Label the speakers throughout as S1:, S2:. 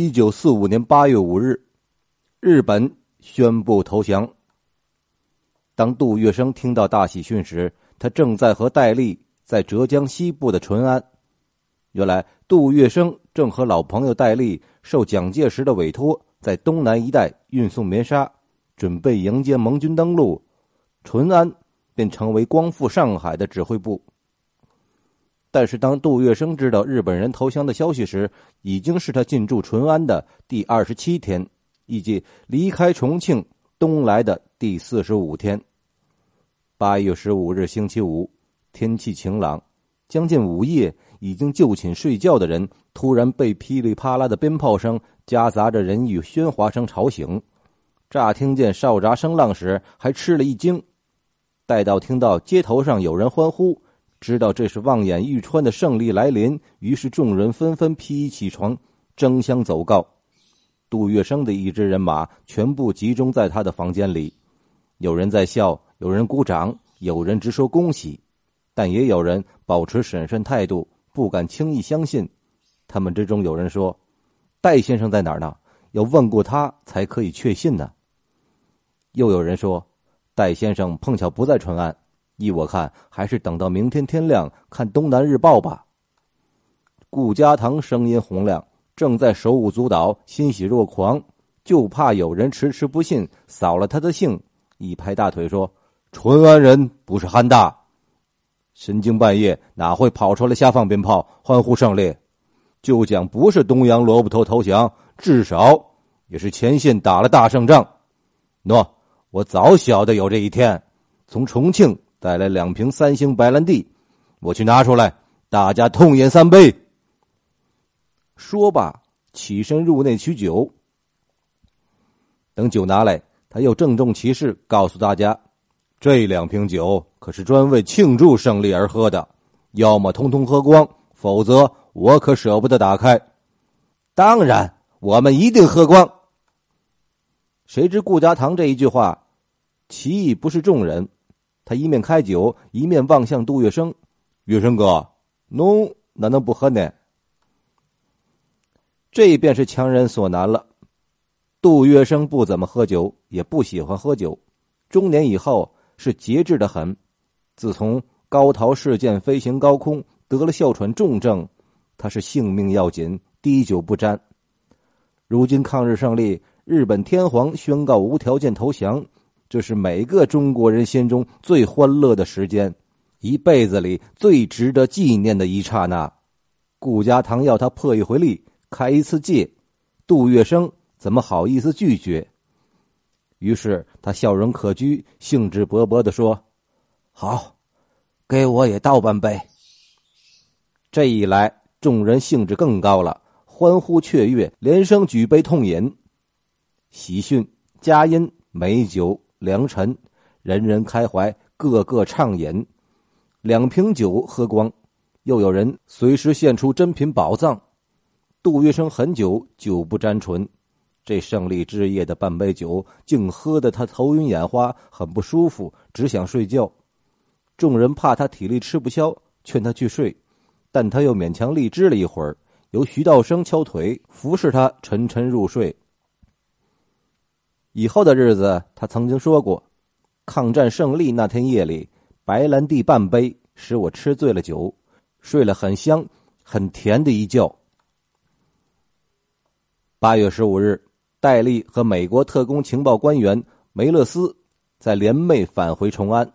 S1: 一九四五年八月五日，日本宣布投降。当杜月笙听到大喜讯时，他正在和戴笠在浙江西部的淳安。原来，杜月笙正和老朋友戴笠受蒋介石的委托，在东南一带运送棉纱，准备迎接盟军登陆，淳安便成为光复上海的指挥部。但是，当杜月笙知道日本人投降的消息时，已经是他进驻淳安的第二十七天，以及离开重庆东来的第四十五天。八月十五日星期五，天气晴朗，将近午夜，已经就寝睡觉的人突然被噼里啪啦的鞭炮声夹杂着人语喧哗声吵醒。乍听见哨闸声浪时，还吃了一惊，待到听到街头上有人欢呼。知道这是望眼欲穿的胜利来临，于是众人纷纷披衣起床，争相走告。杜月笙的一支人马全部集中在他的房间里，有人在笑，有人鼓掌，有人直说恭喜，但也有人保持审慎态度，不敢轻易相信。他们之中有人说：“戴先生在哪儿呢？要问过他才可以确信呢。”又有人说：“戴先生碰巧不在淳安。”依我看，还是等到明天天亮看《东南日报》吧。顾家堂声音洪亮，正在手舞足蹈、欣喜若狂，就怕有人迟迟不信，扫了他的兴，一拍大腿说：“淳安人不是憨大，深更半夜哪会跑出来瞎放鞭炮、欢呼胜利？就讲不是东洋萝卜头投降，至少也是前线打了大胜仗。喏，我早晓得有这一天，从重庆。”带来两瓶三星白兰地，我去拿出来，大家痛饮三杯。说罢，起身入内取酒。等酒拿来，他又郑重其事告诉大家：这两瓶酒可是专为庆祝胜利而喝的，要么通通喝光，否则我可舍不得打开。当然，我们一定喝光。谁知顾家堂这一句话，其意不是众人。他一面开酒，一面望向杜月笙：“月笙哥，侬哪能不喝呢？”这便是强人所难了。杜月笙不怎么喝酒，也不喜欢喝酒。中年以后是节制的很。自从高陶事件飞行高空得了哮喘重症，他是性命要紧，滴酒不沾。如今抗日胜利，日本天皇宣告无条件投降。这是每个中国人心中最欢乐的时间，一辈子里最值得纪念的一刹那。顾家堂要他破一回例，开一次戒，杜月笙怎么好意思拒绝？于是他笑容可掬，兴致勃勃的说：“好，给我也倒半杯。”这一来，众人兴致更高了，欢呼雀跃，连声举杯痛饮。喜讯佳音美酒。良辰，人人开怀，个个畅饮。两瓶酒喝光，又有人随时献出珍品宝藏。杜月笙很久酒不沾唇，这胜利之夜的半杯酒，竟喝得他头晕眼花，很不舒服，只想睡觉。众人怕他体力吃不消，劝他去睡，但他又勉强力支了一会儿，由徐道生敲腿服侍他沉沉入睡。以后的日子，他曾经说过：“抗战胜利那天夜里，白兰地半杯，使我吃醉了酒，睡了很香、很甜的一觉。”八月十五日，戴笠和美国特工情报官员梅勒斯在联袂返回崇安。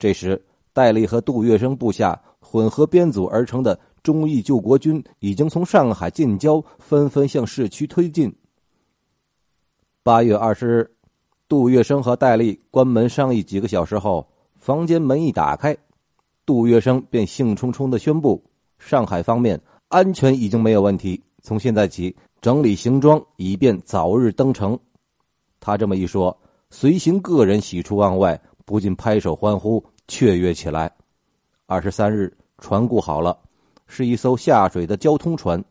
S1: 这时，戴笠和杜月笙部下混合编组而成的忠义救国军已经从上海近郊纷纷向市区推进。八月二十日，杜月笙和戴笠关门商议几个小时后，房间门一打开，杜月笙便兴冲冲的宣布：上海方面安全已经没有问题，从现在起整理行装，以便早日登城。他这么一说，随行个人喜出望外，不禁拍手欢呼，雀跃起来。二十三日，船雇好了，是一艘下水的交通船，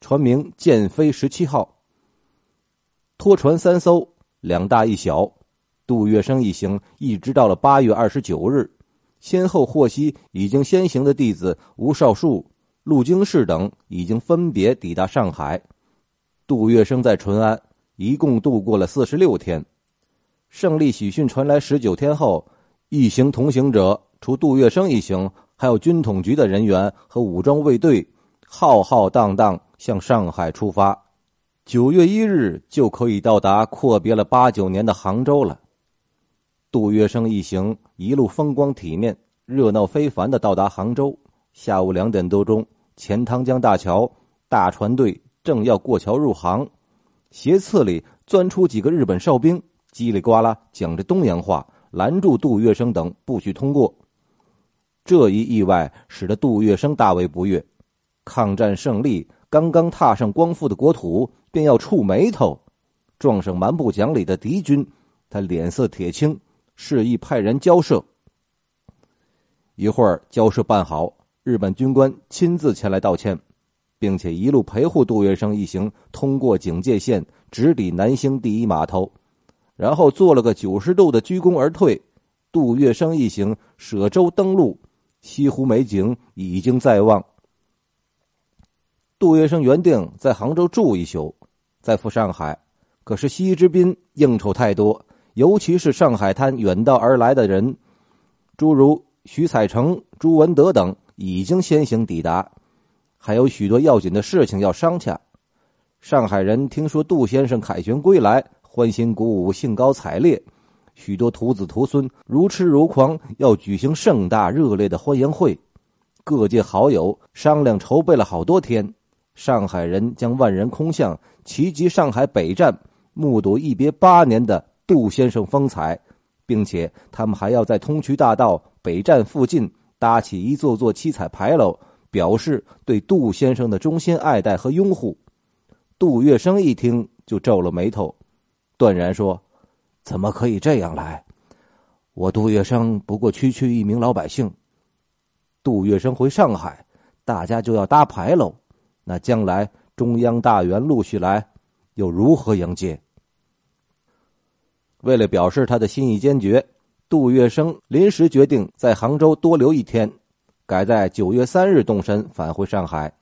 S1: 船名“建飞十七号”。拖船三艘，两大一小。杜月笙一行一直到了八月二十九日，先后获悉已经先行的弟子吴少树、陆京士等已经分别抵达上海。杜月笙在淳安一共度过了四十六天。胜利喜讯传来十九天后，一行同行者除杜月笙一行，还有军统局的人员和武装卫队，浩浩荡荡向上海出发。九月一日就可以到达阔别了八九年的杭州了。杜月笙一行一路风光体面、热闹非凡的到达杭州。下午两点多钟，钱塘江大桥，大船队正要过桥入航，斜刺里钻出几个日本哨兵，叽里呱啦讲着东洋话，拦住杜月笙等，不许通过。这一意外使得杜月笙大为不悦。抗战胜利，刚刚踏上光复的国土。便要触眉头，撞上蛮不讲理的敌军，他脸色铁青，示意派人交涉。一会儿交涉办好，日本军官亲自前来道歉，并且一路陪护杜月笙一行通过警戒线，直抵南兴第一码头，然后做了个九十度的鞠躬而退。杜月笙一行舍舟登陆，西湖美景已经在望。杜月笙原定在杭州住一宿。再赴上海，可是西之滨应酬太多，尤其是上海滩远道而来的人，诸如徐彩成、朱文德等，已经先行抵达，还有许多要紧的事情要商洽。上海人听说杜先生凯旋归来，欢欣鼓舞，兴高采烈，许多徒子徒孙如痴如狂，要举行盛大热烈的欢迎会。各界好友商量筹备了好多天。上海人将万人空巷齐集上海北站，目睹一别八年的杜先生风采，并且他们还要在通衢大道北站附近搭起一座座七彩牌楼，表示对杜先生的衷心爱戴和拥护。杜月笙一听就皱了眉头，断然说：“怎么可以这样来？我杜月笙不过区区一名老百姓。杜月笙回上海，大家就要搭牌楼。”那将来中央大员陆续来，又如何迎接？为了表示他的心意坚决，杜月笙临时决定在杭州多留一天，改在九月三日动身返回上海。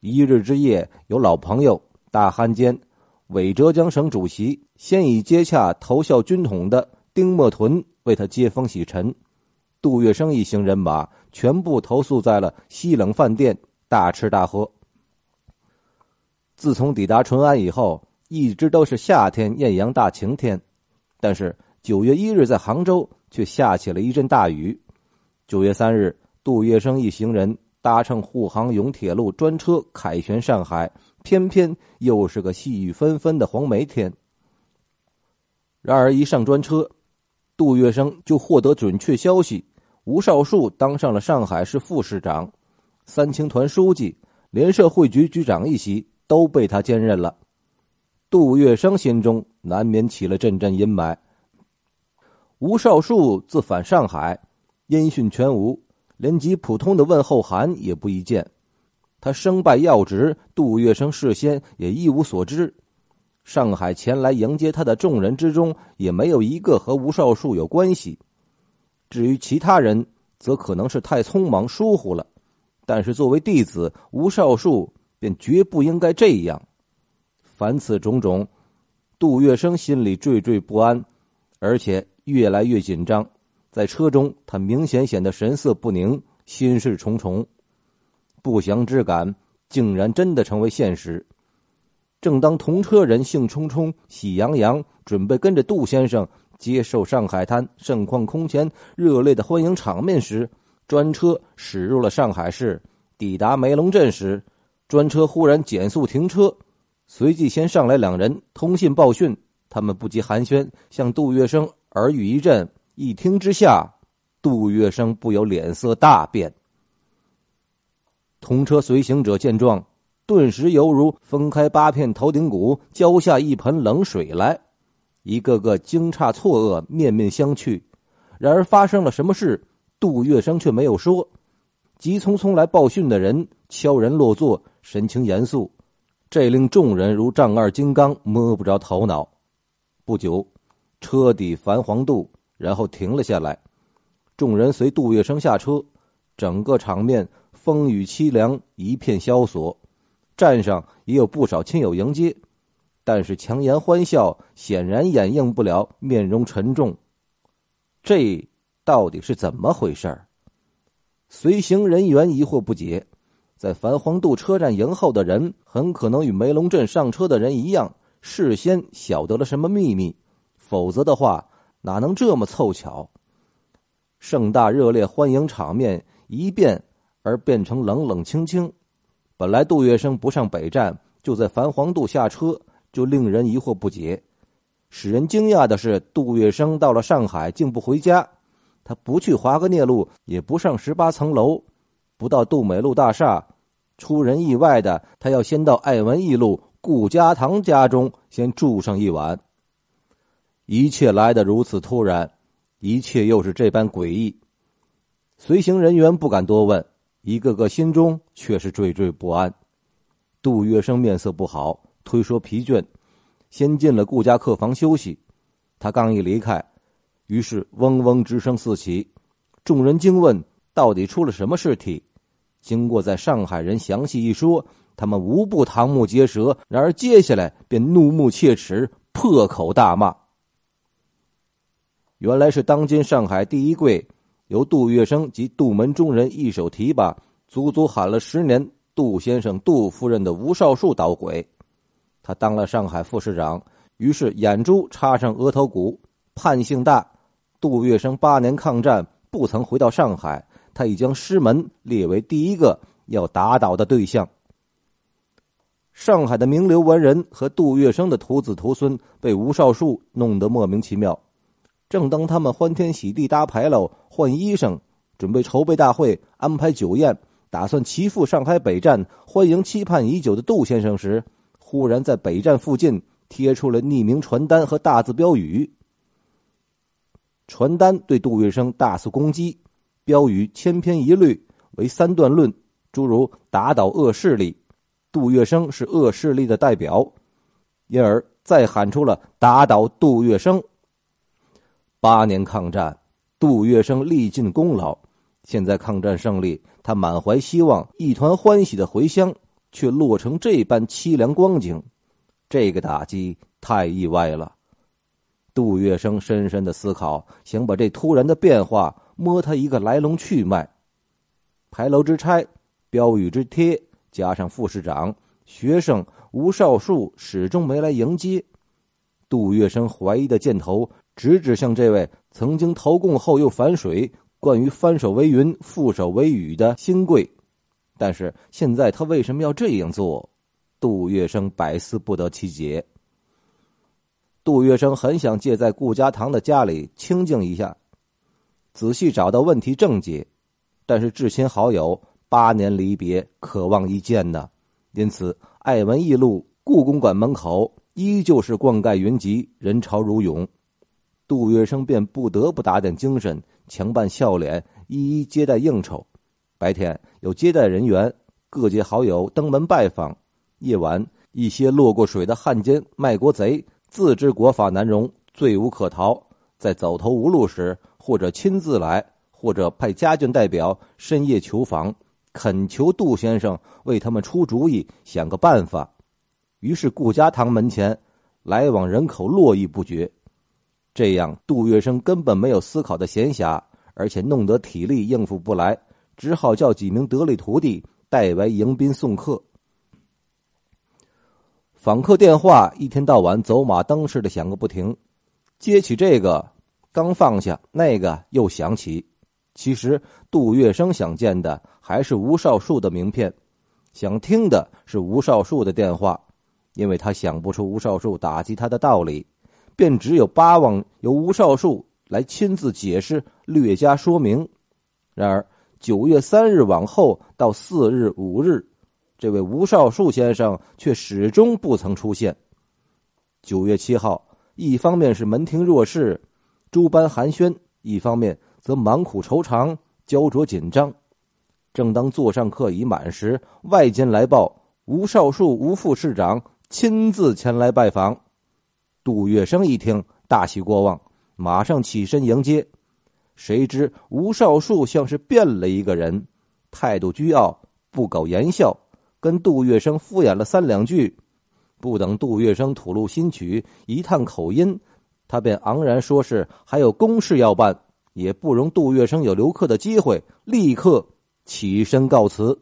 S1: 一日之夜，有老朋友大汉奸、伪浙江省主席、现已接洽投效军统的丁默屯为他接风洗尘。杜月笙一行人马全部投宿在了西冷饭店，大吃大喝。自从抵达淳安以后，一直都是夏天艳阳大晴天，但是九月一日在杭州却下起了一阵大雨。九月三日，杜月笙一行人搭乘沪杭甬铁路专车凯旋上海，偏偏又是个细雨纷纷的黄梅天。然而一上专车，杜月笙就获得准确消息：吴少树当上了上海市副市长，三青团书记，联社会局局长一席。都被他兼任了，杜月笙心中难免起了阵阵阴霾。吴少树自返上海，音讯全无，连及普通的问候函也不一见。他身败要职，杜月笙事先也一无所知。上海前来迎接他的众人之中，也没有一个和吴少树有关系。至于其他人，则可能是太匆忙疏忽了。但是作为弟子，吴少树。便绝不应该这样。凡此种种，杜月笙心里惴惴不安，而且越来越紧张。在车中，他明显显得神色不宁，心事重重。不祥之感竟然真的成为现实。正当同车人兴冲冲、喜洋洋，准备跟着杜先生接受上海滩盛况空前、热烈的欢迎场面时，专车驶入了上海市。抵达梅龙镇时，专车忽然减速停车，随即先上来两人通信报讯。他们不及寒暄，向杜月笙耳语一阵。一听之下，杜月笙不由脸色大变。同车随行者见状，顿时犹如分开八片头顶骨，浇下一盆冷水来，一个个惊诧错愕，面面相觑。然而发生了什么事，杜月笙却没有说。急匆匆来报讯的人悄然落座。神情严肃，这令众人如丈二金刚，摸不着头脑。不久，车底繁黄度，然后停了下来。众人随杜月笙下车，整个场面风雨凄凉，一片萧索。站上也有不少亲友迎接，但是强颜欢笑显然掩映不了面容沉重。这到底是怎么回事儿？随行人员疑惑不解。在樊黄渡车站迎候的人，很可能与梅龙镇上车的人一样，事先晓得了什么秘密，否则的话，哪能这么凑巧？盛大热烈欢迎场面一变而变成冷冷清清。本来杜月笙不上北站，就在樊黄渡下车，就令人疑惑不解。使人惊讶的是，杜月笙到了上海竟不回家，他不去华格聂路，也不上十八层楼。不到杜美路大厦，出人意外的，他要先到爱文义路顾家堂家中先住上一晚。一切来得如此突然，一切又是这般诡异，随行人员不敢多问，一个个心中却是惴惴不安。杜月笙面色不好，推说疲倦，先进了顾家客房休息。他刚一离开，于是嗡嗡之声四起，众人惊问。到底出了什么事体？经过在上海人详细一说，他们无不瞠目结舌。然而接下来便怒目切齿，破口大骂。原来是当今上海第一贵，由杜月笙及杜门中人一手提拔，足足喊了十年“杜先生、杜夫人”的吴少树捣鬼。他当了上海副市长，于是眼珠插上额头骨，判性大。杜月笙八年抗战，不曾回到上海。他已将师门列为第一个要打倒的对象。上海的名流文人和杜月笙的徒子徒孙被吴少树弄得莫名其妙。正当他们欢天喜地搭牌楼、换衣裳、准备筹备大会、安排酒宴，打算齐赴上海北站欢迎期盼已久的杜先生时，忽然在北站附近贴出了匿名传单和大字标语。传单对杜月笙大肆攻击。标语千篇一律为三段论，诸如打倒恶势力，杜月笙是恶势力的代表，因而再喊出了打倒杜月笙。八年抗战，杜月笙历尽功劳，现在抗战胜利，他满怀希望，一团欢喜的回乡，却落成这般凄凉光景，这个打击太意外了。杜月笙深深的思考，想把这突然的变化。摸他一个来龙去脉，牌楼之拆，标语之贴，加上副市长、学生吴少树始终没来迎接，杜月笙怀疑的箭头直指向这位曾经投共后又反水、惯于翻手为云、覆手为雨的新贵。但是现在他为什么要这样做？杜月笙百思不得其解。杜月笙很想借在顾家堂的家里清静一下。仔细找到问题症结，但是至亲好友八年离别，渴望一见呢。因此，爱文义路故宫馆门口依旧是灌溉云集，人潮如涌。杜月笙便不得不打点精神，强扮笑脸，一一接待应酬。白天有接待人员、各界好友登门拜访，夜晚一些落过水的汉奸、卖国贼，自知国法难容，罪无可逃，在走投无路时。或者亲自来，或者派家眷代表深夜求访，恳求杜先生为他们出主意，想个办法。于是顾家堂门前来往人口络绎不绝。这样，杜月笙根本没有思考的闲暇，而且弄得体力应付不来，只好叫几名得力徒弟代为迎宾送客。访客电话一天到晚走马灯似的响个不停，接起这个。刚放下那个，又想起，其实杜月笙想见的还是吴少树的名片，想听的是吴少树的电话，因为他想不出吴少树打击他的道理，便只有巴望由吴少树来亲自解释，略加说明。然而九月三日往后到四日、五日，这位吴少树先生却始终不曾出现。九月七号，一方面是门庭若市。诸般寒暄，一方面则满苦愁肠，焦灼紧张。正当座上客已满时，外间来报吴少树吴副市长亲自前来拜访。杜月笙一听，大喜过望，马上起身迎接。谁知吴少树像是变了一个人，态度倨傲，不苟言笑，跟杜月笙敷衍了三两句，不等杜月笙吐露心曲，一探口音，他便昂然说是还有公事要办，也不容杜月笙有留客的机会，立刻起身告辞。